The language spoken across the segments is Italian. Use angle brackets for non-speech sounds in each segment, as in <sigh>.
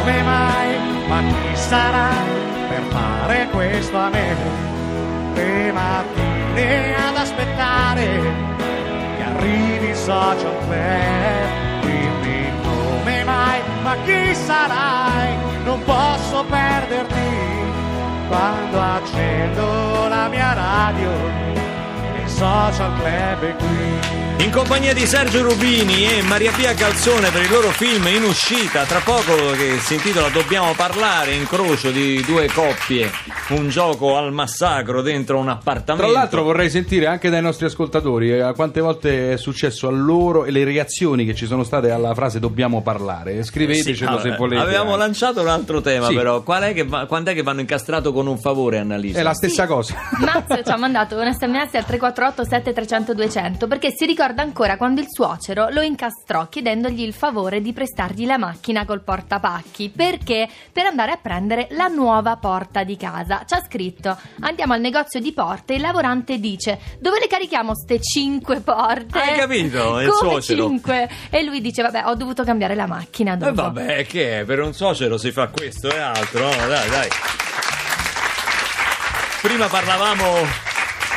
come mai, ma chi sarai per fare questo a me? Le mattine ad aspettare che arrivi il social club, dimmi come mai, ma chi sarai? Non posso perderti quando accendo la mia radio, social club è qui. In compagnia di Sergio Rubini e Maria Pia Calzone per il loro film in uscita, tra poco che si intitola Dobbiamo parlare, incrocio di due coppie, un gioco al massacro dentro un appartamento. Tra l'altro vorrei sentire anche dai nostri ascoltatori eh, quante volte è successo a loro e le reazioni che ci sono state alla frase dobbiamo parlare. Scrivetecelo Sì, se ah, volete. Avevamo lanciato un altro tema, Sì. però. Qual è che va- quant'è che vanno incastrato con un favore, Annalisa? È la stessa cosa. Max ci ha mandato un sms al 348 7300 200 perché si ricorda ancora quando il suocero lo incastrò chiedendogli il favore di prestargli la macchina col portapacchi perché per andare a prendere la nuova porta di casa ci ha scritto andiamo al negozio di porte il lavorante dice dove le carichiamo ste cinque porte Hai capito? È il suocero. cinque e lui dice vabbè ho dovuto cambiare la macchina E dopo vabbè, che è? Per un suocero si fa questo e altro. no? Dai, dai. Prima parlavamo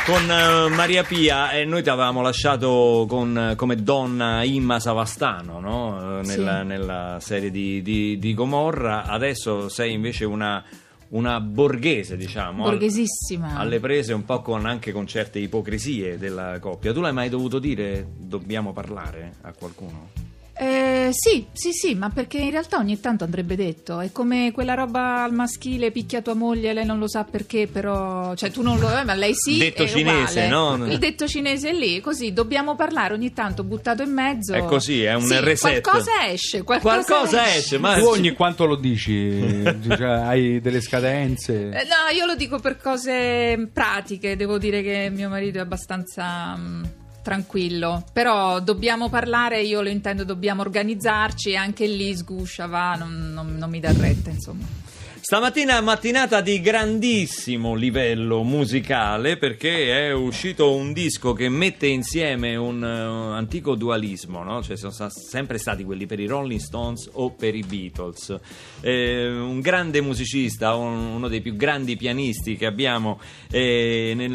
con eh, Maria Pia e noi ti avevamo lasciato con, eh, come donna Imma Savastano no? Eh, nella, Sì. nella serie di, di- di Gomorra. Adesso sei invece una, una borghese, diciamo. al- Borghesissima. alle prese un po' con, anche con certe ipocrisie della coppia. Tu l'hai mai dovuto dire dobbiamo parlare a qualcuno? Eh, sì, sì, sì, ma perché in realtà ogni tanto andrebbe detto. È come quella roba al maschile, picchia tua moglie, lei non lo sa perché, però. Cioè, tu non lo. eh, ma lei sì. Detto è cinese, uguale. no? Il detto cinese è lì, così dobbiamo parlare ogni tanto, buttato in mezzo. È così, è un Sì, reset. Qualcosa esce, qualcosa, Qualcosa esce, ma Tu ogni quanto lo dici? <laughs> Cioè, hai delle scadenze? Eh, no, io lo dico per cose pratiche, devo dire che mio marito è abbastanza mm, tranquillo, però dobbiamo parlare, io lo intendo, dobbiamo organizzarci e anche lì sguscia, va, non, non- non mi dà retta, insomma. Stamattina mattinata di grandissimo livello musicale perché è uscito un disco che mette insieme un eh, antico dualismo, no? Cioè sono sta- sempre stati quelli per i Rolling Stones o per i Beatles. Eh, un grande musicista, un- uno dei più grandi pianisti che abbiamo eh, nel,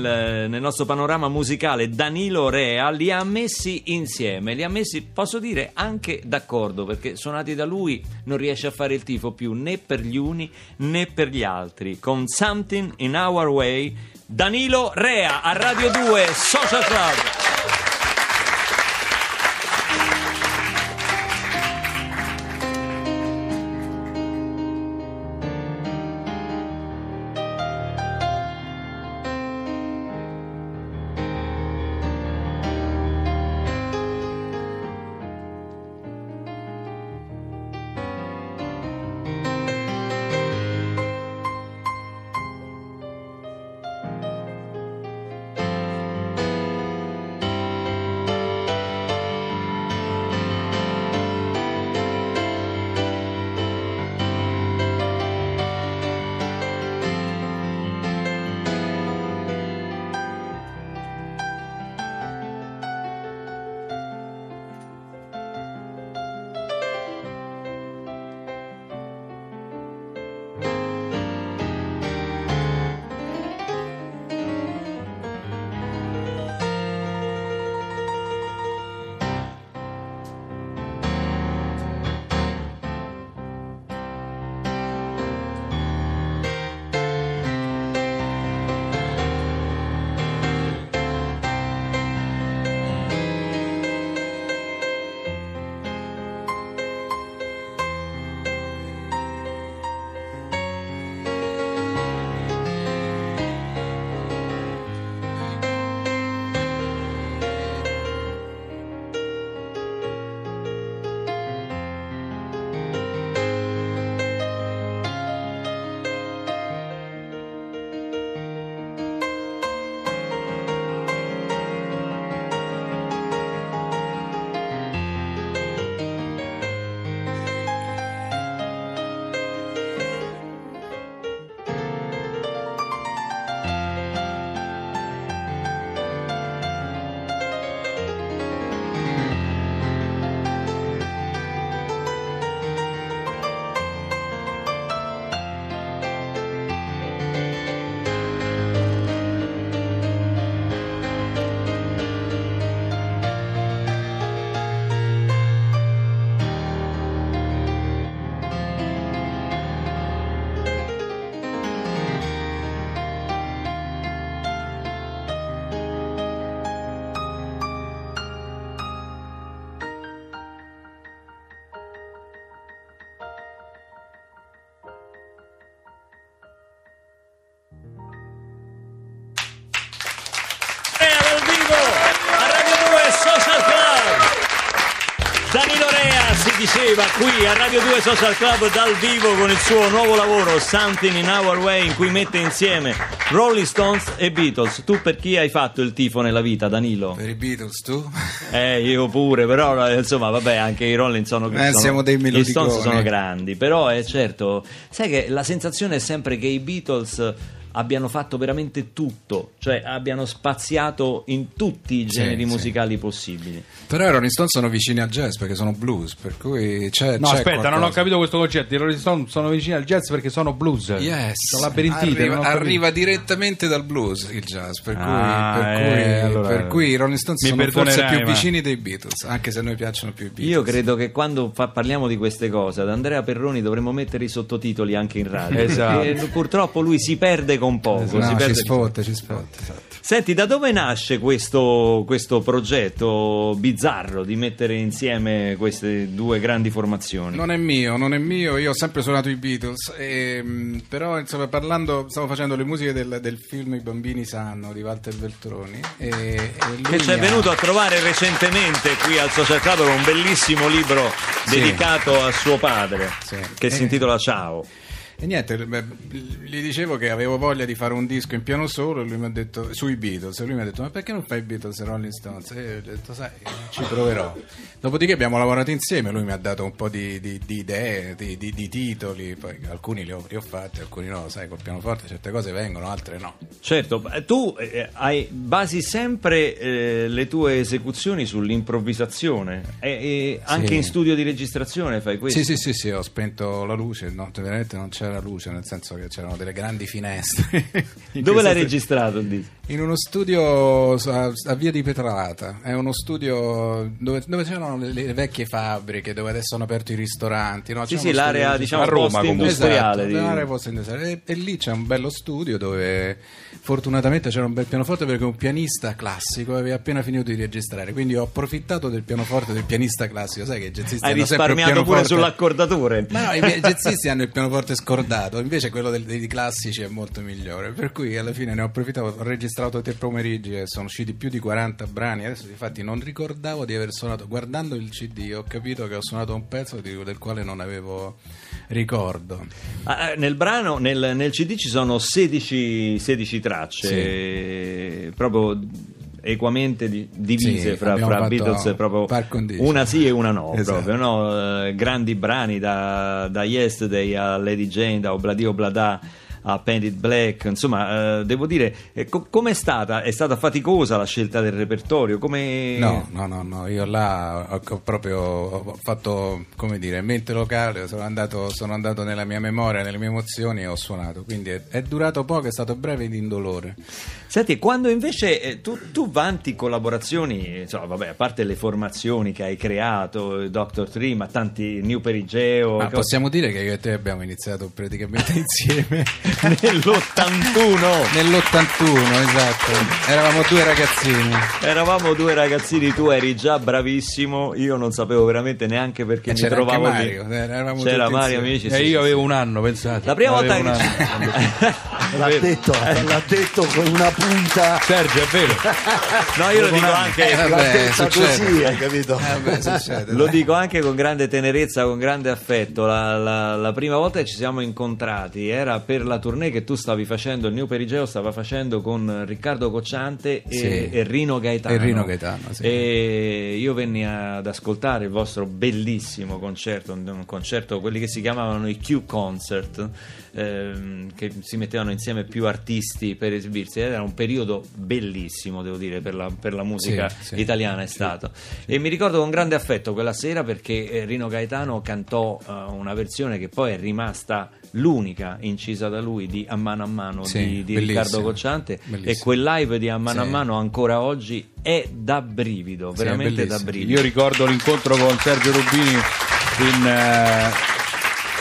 nel nostro panorama musicale, Danilo Rea, li ha messi insieme, li ha messi, posso dire, anche d'accordo perché suonati da lui non riesce a fare il tifo più né per gli uni né per gli altri. Con Something in Our Way, Danilo Rea a Radio 2 Social Club. Diceva qui a Radio 2 Social Club dal vivo con il suo nuovo lavoro Something in Our Way in cui mette insieme Rolling Stones e Beatles. Tu per chi hai fatto il tifo nella vita, Danilo? Per i Beatles, tu? Eh, io pure, però eh, insomma, vabbè, anche i Rolling sono Eh, sono- siamo dei Gli melodiconi. Stones sono grandi, però è certo, sai che la sensazione è sempre che i Beatles abbiano fatto veramente tutto, cioè abbiano spaziato in tutti i Sì, generi sì. musicali possibili. Però i Rolling Stones sono vicini al jazz perché sono blues, per cui c'è No, c'è aspetta, non ho qualcosa. capito questo concetto. I Rolling Stone sono vicini al jazz perché sono blues. Yes. Sono labirintite. arriva, arriva direttamente dal blues il jazz, per cui, Ah, per eh, cui- allora, per cui i Rolling Stones sono forse più ma- vicini dei Beatles, anche se a noi piacciono più i Beatles. Io credo che quando fa- parliamo di queste cose ad Andrea Perroni dovremmo mettere i sottotitoli anche in radio. Esatto. purtroppo lui si perde con poco. No, si ci perde- sfotte, ci sfotte. Senti, da dove nasce questo, questo progetto bizzarro di mettere insieme queste due grandi formazioni? Non è mio, non è mio, io ho sempre suonato i Beatles, ehm, però insomma parlando, stavo facendo le musiche del, del film I bambini sanno di Walter Veltroni e, e lui che ci è ha- venuto a trovare recentemente qui al Social Club con un bellissimo libro Sì. dedicato a suo padre Sì. che si Eh. intitola Ciao. E niente, beh, gli dicevo che avevo voglia di fare un disco in piano solo e lui mi ha detto sui Beatles e lui mi ha detto ma perché non fai Beatles e Rolling Stones? E io ho detto sai, ci proverò. Dopodiché abbiamo lavorato insieme, lui mi ha dato un po' di, di- di idee, di, di- titoli, poi alcuni li ho, li ho fatti, alcuni no, sai, col pianoforte certe cose vengono, altre no. Certo, tu eh, hai, basi sempre eh, le tue esecuzioni sull'improvvisazione e, e anche Sì. in studio di registrazione fai questo. Sì, sì, sì, sì, ho spento la luce, no, veramente non c'era luce, nel senso che c'erano delle grandi finestre. <laughs> In Dove l'hai registrato il disco? In uno studio a, a Via di Petralata, è uno studio dove, dove c'erano le, le vecchie fabbriche, dove adesso hanno aperto i ristoranti. No? Sì, C'è sì, l'area diciamo A Roma, post-industriale. Esatto, di- l'area post-industriale. E, e lì c'è un bello studio dove fortunatamente c'era un bel pianoforte perché un pianista classico aveva appena finito di registrare, quindi ho approfittato del pianoforte del pianista classico, sai che i jazzisti Hai hanno sempre un risparmiato pure pianoforte- sull'accordatore. ma no, i <laughs> jazzisti hanno il pianoforte scordato, invece quello del- dei classici è molto migliore. Per cui alla fine ne ho approfittato, ho registrato tre pomeriggi e sono usciti più di 40 brani. Adesso, infatti, non ricordavo di aver suonato. Guardando il CD, ho capito che ho suonato un pezzo del quale non avevo ricordo. Ah, eh, nel brano, nel, nel CD ci sono 16, 16 tracce, eh, proprio equamente di- divise Sì, fra, fra Beatles, e proprio una sì e una no, Esatto. proprio, no? Eh, grandi brani da, da Yesterday a Lady Jane, da Obladi Oblada a Painted Black, insomma, eh, devo dire, eh, co- com'è stata? È stata faticosa la scelta del repertorio? Come... No, no, no, no, io là ho, ho proprio ho fatto, come dire, mente locale, sono andato, sono andato nella mia memoria, nelle mie emozioni e ho suonato, quindi è, è durato poco, è stato breve ed indolore. Senti, quando invece eh, tu, tu vanti collaborazioni, eh, insomma, vabbè, a parte le formazioni che hai creato, il Dr. Tree, ma tanti New Perigeo, Ma cose- possiamo dire che io e te abbiamo iniziato praticamente <laughs> insieme nell'81 <laughs> nell'81, esatto. Eravamo due ragazzini. eravamo due ragazzini, tu eri già bravissimo, io non sapevo veramente neanche perché E mi trovavo Mario, lì. eh, eravamo C'era Mario, insieme. amici. E sì, io sì, avevo sì. un anno, pensate. La prima volta che... <laughs> L'ha detto, l'ha detto con una punta. Sergio, è vero. no, io lo dico anche... Eh, vabbè, così, hai capito? Eh, beh, succede. Lo dico anche con grande tenerezza, con grande affetto. La, la- la prima volta che ci siamo incontrati era per la tournée che tu stavi facendo, il New Perigeo stava facendo con Riccardo Cocciante e, Sì. e Rino Gaetano. E Rino Gaetano, sì. E io venni ad ascoltare il vostro bellissimo concerto, un concerto, quelli che si chiamavano i Q Concert, ehm, che si mettevano insieme più artisti per esibirsi. Era un periodo bellissimo, devo dire, per la, per la musica Sì, italiana è stato. E mi ricordo con grande affetto quella sera perché eh, Rino Gaetano cantò eh, una versione che poi è rimasta l'unica incisa da lui di A mano a mano di, di Riccardo Cocciante bellissimo. e quel live di A mano a mano ancora oggi è da brivido, veramente da brivido. Io ricordo l'incontro con Sergio Rubini in, eh,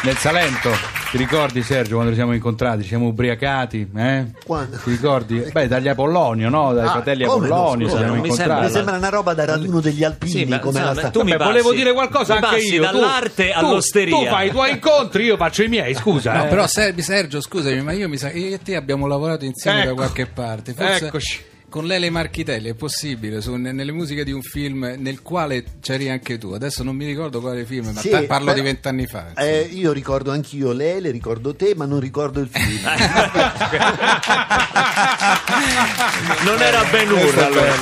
nel Salento. Ti ricordi Sergio quando ci siamo incontrati? Ci siamo ubriacati? Eh? Quando? Ti ricordi? Beh, dagli Apollonio, no? Dai Ah, fratelli no, Apollonio scusa, ci siamo mi incontrati. Mi sembra una roba da raduno degli alpini Sì, ma, come insomma, la tu mi Vabbè, passi- volevo dire qualcosa mi anche io. Tu- dall'arte tu- all'osteria. Tu fai i tuoi incontri, io faccio i miei, scusa. No, eh. però Sergio, Sergio, scusami, ma io mi sa io e te abbiamo lavorato insieme da Ecco. qualche parte. Forse Eccoci. Con Lele Marchitelli è possibile su- ne- nelle musiche di un film nel quale c'eri anche tu. Adesso non mi ricordo quale film, ma Sì, ta- parlo però- di vent'anni fa. Eh, io ricordo anch'io Lele, ricordo te, ma non ricordo il film. <laughs> Non era Ben è allora.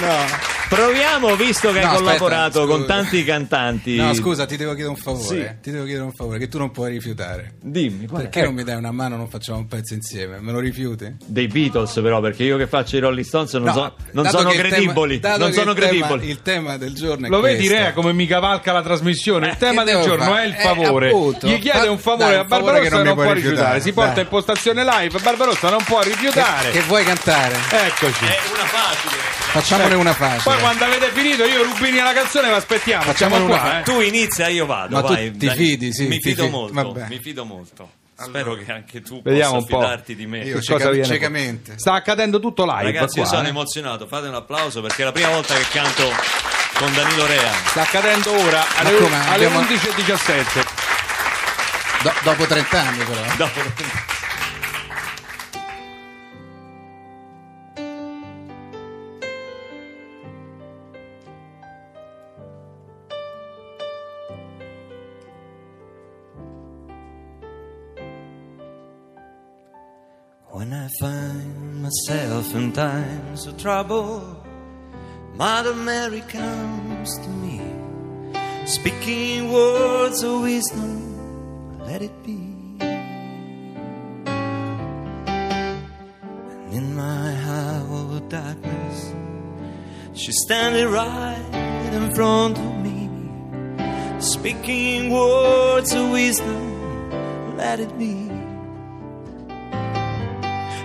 No. Proviamo, visto che No, hai aspetta, collaborato scusa. con tanti cantanti. No, scusa, ti devo chiedere un favore. Sì. Ti devo chiedere un favore che tu non puoi rifiutare. Dimmi, qual è? Perché non mi dai una mano non facciamo un pezzo insieme? Me lo rifiuti? Dei Beatles però, perché io che faccio i Rolling Stones non, No, so- non sono che il tema- credibili. dato non che sono il tema- credibili. il tema del giorno è Lo vedi questo. Rea come mi cavalca la trasmissione? Il tema che del giorno fare? è il Eh, favore. appunto. Gli chiede un favore dai, a Barbarossa che e non non può rifiutare. rifiutare, Si porta dai. in postazione live, Barbarossa non può rifiutare. Che vuoi cantare? Eccoci. È una facile. Facciamone una Poi quando avete finito io Rubini alla canzone vi aspettiamo. Siamo una qua, eh. Tu inizia, io vado. Ma tu vai, ti dai. fidi, sì, Mi ti fido fidi. molto. Vabbè. Mi fido molto. Spero che anche tu Vediamo possa un po'. fidarti di me. Io cieca- ciecamente. Sta accadendo tutto live Ragazzi, io qua, sono eh. emozionato. Fate un applauso perché è la prima volta che canto con Danilo Rea. Sta accadendo ora alle, alle Abbiamo- 11.17. Do- dopo 30 anni però. Dopo... When I find myself in times of trouble, Mother Mary comes to me, speaking words of wisdom, let it be. And in my hour of darkness, she's standing right in front of me, speaking words of wisdom, let it be.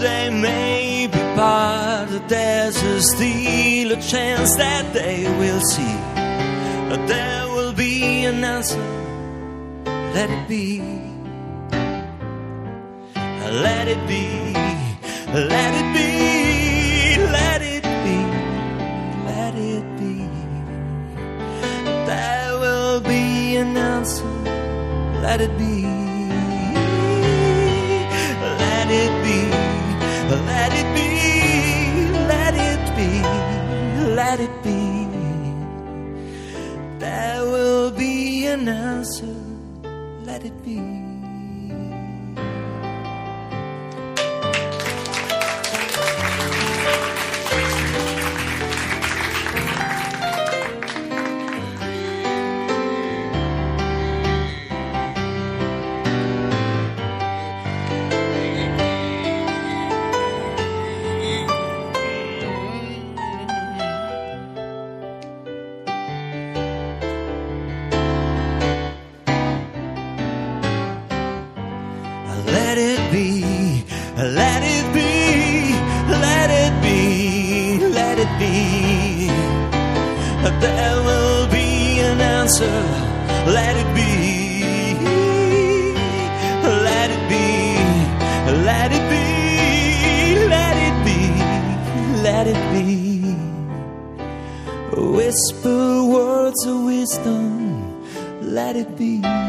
Today may be part, there's a still a chance that they will see. that there will be an answer, let it be. Let it be, let it be, let it be, let it be. There will be an answer, let it be. Let it be, let it be. There will be an answer, let it be. Be, let it be, let it be, let it be. There will be an answer, let it be. Let it be, let it be, let it be, let it be. Whisper words of wisdom, let it be.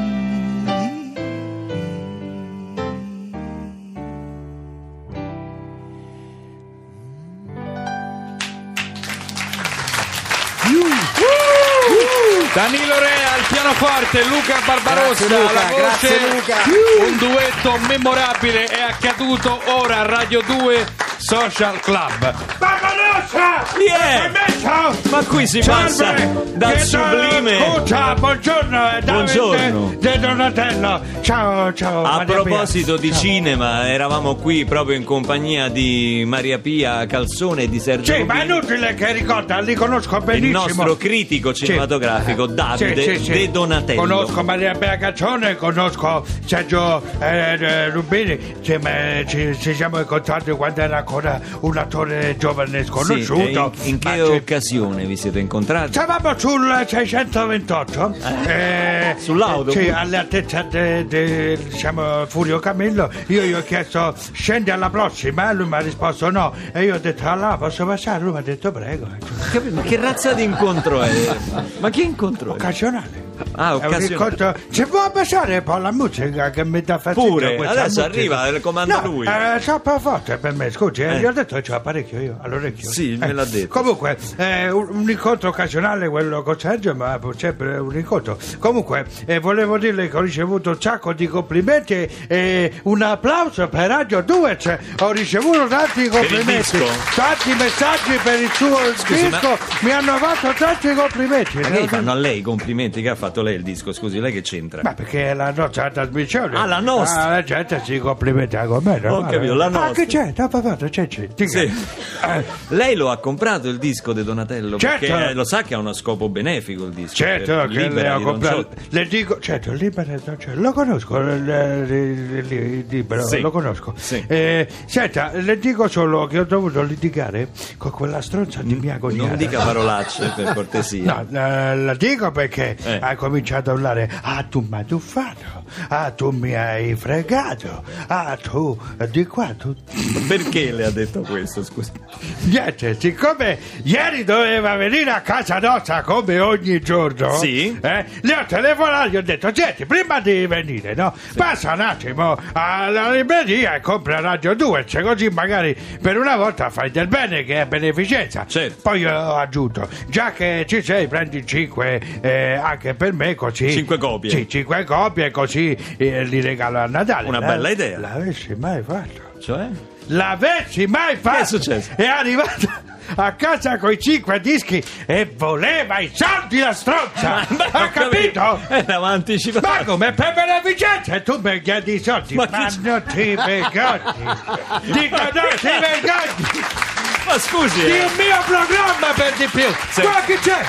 Pianoforte, Luca Barbarossa Grazie, Luca, alla voce. grazie, Luca. Un duetto memorabile è accaduto ora a Radio 2 Social Club. Yeah! Ma qui si passa dal sublime Scusa buongiorno eh, Davide Buongiorno. De Donatello. Ciao, ciao. A Maria Pia. proposito di Ciao. cinema, eravamo qui proprio in compagnia di Maria Pia Calzone e di Sergio Sì, ma è Rubini, inutile che ricorda, li conosco il benissimo. nostro critico cinematografico Davide Sì, sì, sì. De Donatello. Conosco Maria Pia Caccione, conosco Sergio eh, eh, Rubini. Ma ci, ci siamo incontrati quando era ancora un attore giovane e Sì, sconosciuto. e in, in che occasione vi siete incontrati? Stavamo sul 628 eh, Sull'autobus? Sì, all'altezza del diciamo, Furio Camillo Io gli ho chiesto scendi alla prossima Lui mi ha risposto no E io ho detto allora posso passare? Lui mi ha detto prego? Ma che razza di incontro è? <laughs> Ma che incontro è? Occasionale Ah, occasionale. Ci può un po' la musica che mi dà fastidio Pure, adesso musica. arriva, il comanda no, lui. è troppo forte per me Scusi, eh, Eh. gli ho detto che c'ho apparecchio io all'orecchio Sì, me l'ha detto. Comunque, eh, un, un incontro occasionale quello con Sergio, ma sempre un incontro. Comunque, eh, volevo dirle che ho ricevuto un sacco di complimenti e un applauso per Radio 2. cioè, ho ricevuto tanti complimenti, tanti messaggi per il suo Scusi, disco. ma- Mi hanno fatto tanti complimenti. Ma che fanno a lei i complimenti che ha fatto lei il disco? Scusi, lei che c'entra? Ma perché è la nostra trasmissione? Ah, la nostra. Ah, la gente si complimenta con me. Ho capito, la Ah, nostra. che c'è? No, papà, c'è, c'è. Sì. Eh, Lei lo ha comprato il disco di Donatello? Certo. Perché eh, lo sa che ha uno scopo benefico il disco. Certo che le Libera ho comprato. Le dico, certo, libero Don Ciotti, lo conosco, il, libero, Sì. lo conosco. Sì. Eh, senta, le dico solo che ho dovuto litigare con quella stronza di mia cognata. Non dica parolacce per cortesia. No, eh, la dico perché Eh. Ha cominciato a urlare Ah tu hai tuffato Ah tu mi hai fregato Ah tu eh, di qua tu Perché le ha detto questo? Scusi. Niente, siccome ieri doveva venire a casa nostra come ogni giorno, Sì. eh, le ho telefonato e gli ho detto: Senti, prima di venire, no? Passa un attimo alla libreria e compra Radio 2, cioè così magari per una volta fai del bene che è beneficenza. Certo. Poi ho aggiunto: già che ci sei, prendi 5 anche per me, così. Cinque copie. Sì, 5 copie, così eh, li regalo a Natale. Una La- bella idea. L'avessi mai fatto? Cioè? L'avessi mai fatto? è successo? È arrivato a casa con i cinque dischi e voleva i soldi la stronza! Beh, ha capito? Eravamo anticipati. Ma come per beneficenza e tu mi chiedi i soldi? Ma Ma, che- non ti vergogni! <laughs> Dico non ti vergogni! Ma scusi. Di eh. un mio programma per di più! Sì. Guarda chi c'è!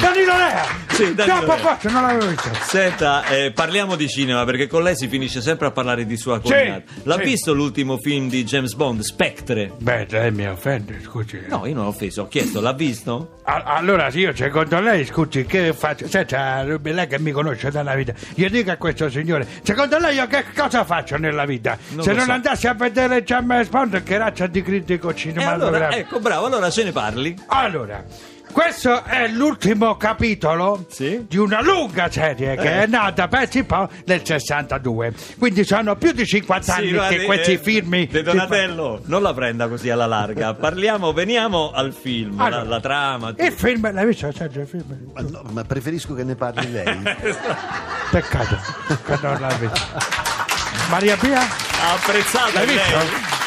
Danilo Rea! Sì, Danilo Rea. forte, non l'avevo visto! Senta, eh, parliamo di cinema perché con lei si finisce sempre a parlare di sua cognata. L'ha sì. visto l'ultimo film di James Bond, Spectre? Beh, lei mi offende, scusi. No, io non l'ho offeso, ho chiesto, l'ha visto? A- Allora sì, io secondo lei, scusi, che faccio? Senta, lei che mi conosce dalla vita, io dico a questo signore, secondo lei io che cosa faccio nella vita? Non Se non so. andassi a vedere James Bond, che razza di critico E allora, cinematografico? ecco, bravo, allora ce ne parli. Allora, questo è l'ultimo capitolo Sì. di una lunga serie che Eh. è nata, pensi un po', nel 62. Quindi sono più di 50 anni guardi, che questi eh, film... De Donatello, non la prenda così alla larga. <laughs> Parliamo, veniamo al film, Allora, la, la trama. Il film, l'hai visto Sergio, il film? Ma, no, ma preferisco che ne parli lei. <laughs> Peccato che non l'hai visto. Maria Pia? Ha apprezzato L'hai lei. visto?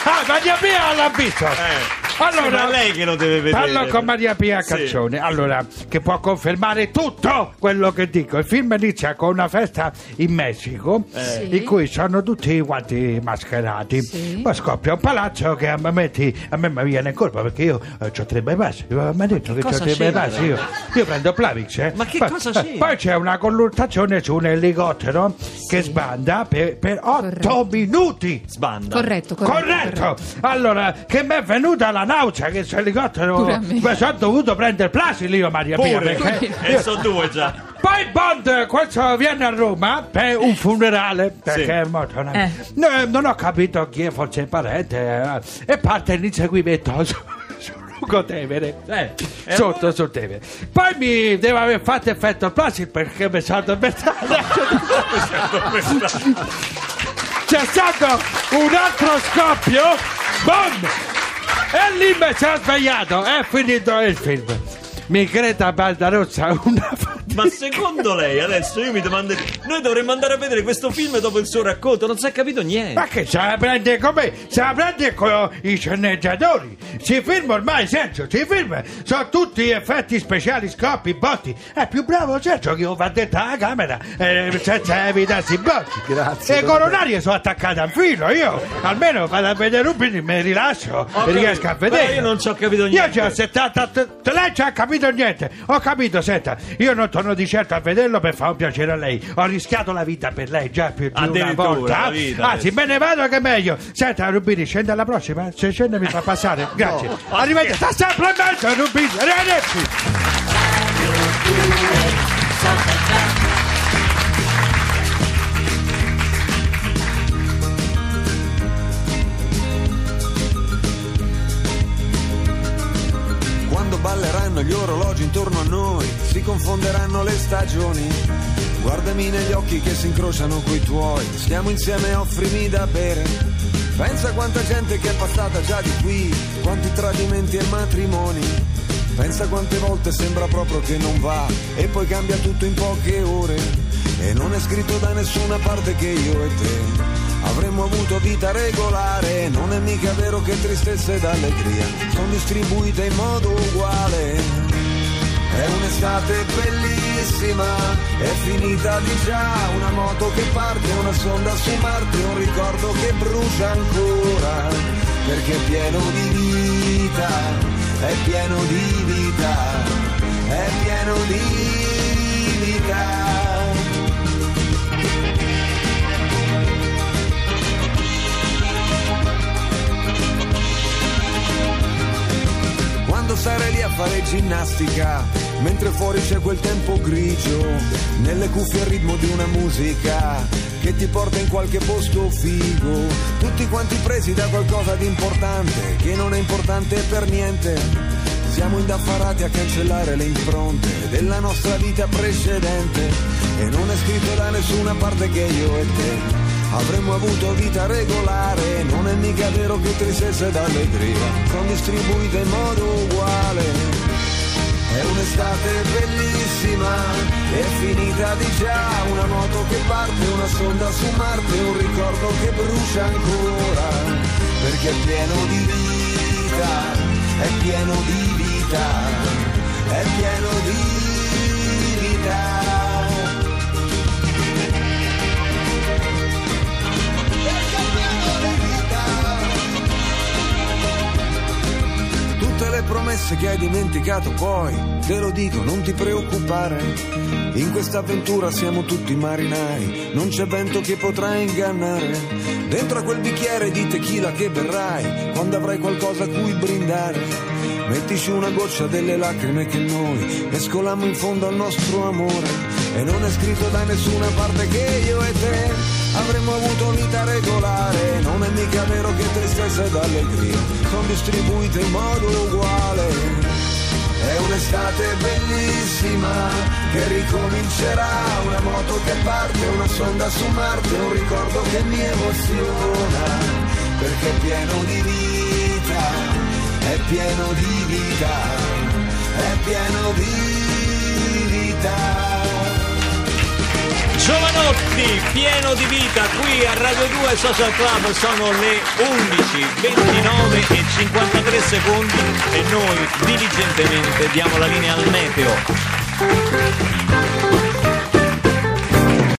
Ah, Maria Pia l'ha visto! Eh. Allora, Sì, ma lei che lo deve vedere. Parlo con Maria Pia Sì. Calzone, allora, che può confermare tutto quello che dico. Il film inizia con una festa in Messico, Sì. in cui sono tutti quanti mascherati. Sì. Poi scoppia un palazzo che a me, metti- a me mi viene in colpa perché io ho tre bypass. Mi ha detto che ho cosa tre bypass. Io, io prendo Plavix. eh. Ma che Poi- cosa eh, c'entra? Poi c'è una colluttazione su un elicottero che sbanda per, per otto minuti. Sbanda. Corretto, corretto. Corretto! Allora, che mi è venuta la nausea che questo elicottero mi sono dovuto prendere Plasil io Maria Pia Pure. perché E sono due già. poi Bond questo viene a Roma per un funerale perché Sì. è morto una- Eh. No, non ho capito chi è forse il parente eh, e parte l'inseguimento <laughs> su, su Lugo Tevere Eh, e sotto allora? sul Tevere poi mi deve aver fatto effetto il Plasil perché <laughs> mi sono addormentato c'è stato un altro scoppio Bond e lì mi sono svegliato è finito il film. Mi creda Baldarossa una Ma secondo lei adesso io mi domando. Noi dovremmo andare a vedere questo film dopo il suo racconto, non si è capito niente. Ma che se la prende come? Se la prende con i sceneggiatori. Si firma ormai, Sergio, si firma. Sono tutti effetti speciali, scoppi, botti. È più bravo Sergio che va dentro alla camera eh, senza evitarsi i botti. Grazie, Le dottore. coronarie sono attaccate al filo. Io almeno vado a vedere un film, mi rilascio Ho e riesco a vedere. però io non ci ho capito niente. Io c'ho 70. te- Lei ci ha capito niente. Ho capito, senta. Io non torno di certo a vederlo per fare un piacere a lei. Ho rischiato la vita per lei già più di una volta. la vita, Anzi, me ne vado che è meglio. Senta, Rubini, scende alla prossima. Se scende mi fa passare. <laughs> Grazie. Arrivederci. Sta sempre in mezzo, Rubini. Arrivederci. Si confonderanno le stagioni. Guardami negli occhi che si incrociano coi tuoi, stiamo insieme, offrimi da bere. Pensa quanta gente che è passata già di qui, quanti tradimenti e matrimoni. Pensa quante volte sembra proprio che non va e poi cambia tutto in poche ore. E non è scritto da nessuna parte che io e te avremmo avuto vita regolare. Non è mica vero che tristezza ed allegria sono distribuite in modo uguale. È un'estate bellissima, è finita di già, una moto che parte, una sonda su Marte, un ricordo che brucia ancora, perché è pieno di vita, è pieno di vita, è pieno di vita. Quando sarai lì a fare ginnastica, mentre fuori c'è quel tempo grigio, nelle cuffie il ritmo di una musica che ti porta in qualche posto figo, tutti quanti presi da qualcosa di importante, che non è importante per niente. Siamo indaffarati a cancellare le impronte della nostra vita precedente e non è scritto da nessuna parte che io e te avremmo avuto vita regolare, non è mica vero che tristezza ed allegria sono distribuite in modo uguale. È un'estate bellissima, è finita di già, una moto che parte, una sonda su Marte, un ricordo che brucia ancora, perché è pieno di vita, è pieno di vita, è pieno di le promesse che hai dimenticato poi, te lo dico, non ti preoccupare. In questa avventura siamo tutti marinai, non c'è vento che potrà ingannare. Dentro a quel bicchiere di tequila che berrai, quando avrai qualcosa a cui brindare, mettici una goccia delle lacrime che noi mescolammo in fondo al nostro amore. E non è scritto da nessuna parte che io e te avremmo avuto vita regolare. Non è mica vero che tristezza ed allegria sono distribuite in modo uguale. È un'estate bellissima che ricomincerà, una moto che parte, una sonda su Marte, un ricordo che mi emoziona, perché è pieno di vita, è pieno di vita, è pieno di vita. Giovanotti, pieno di vita, qui a Radio 2 Social Club sono le 11, 29 e 53 secondi e noi diligentemente diamo la linea al meteo.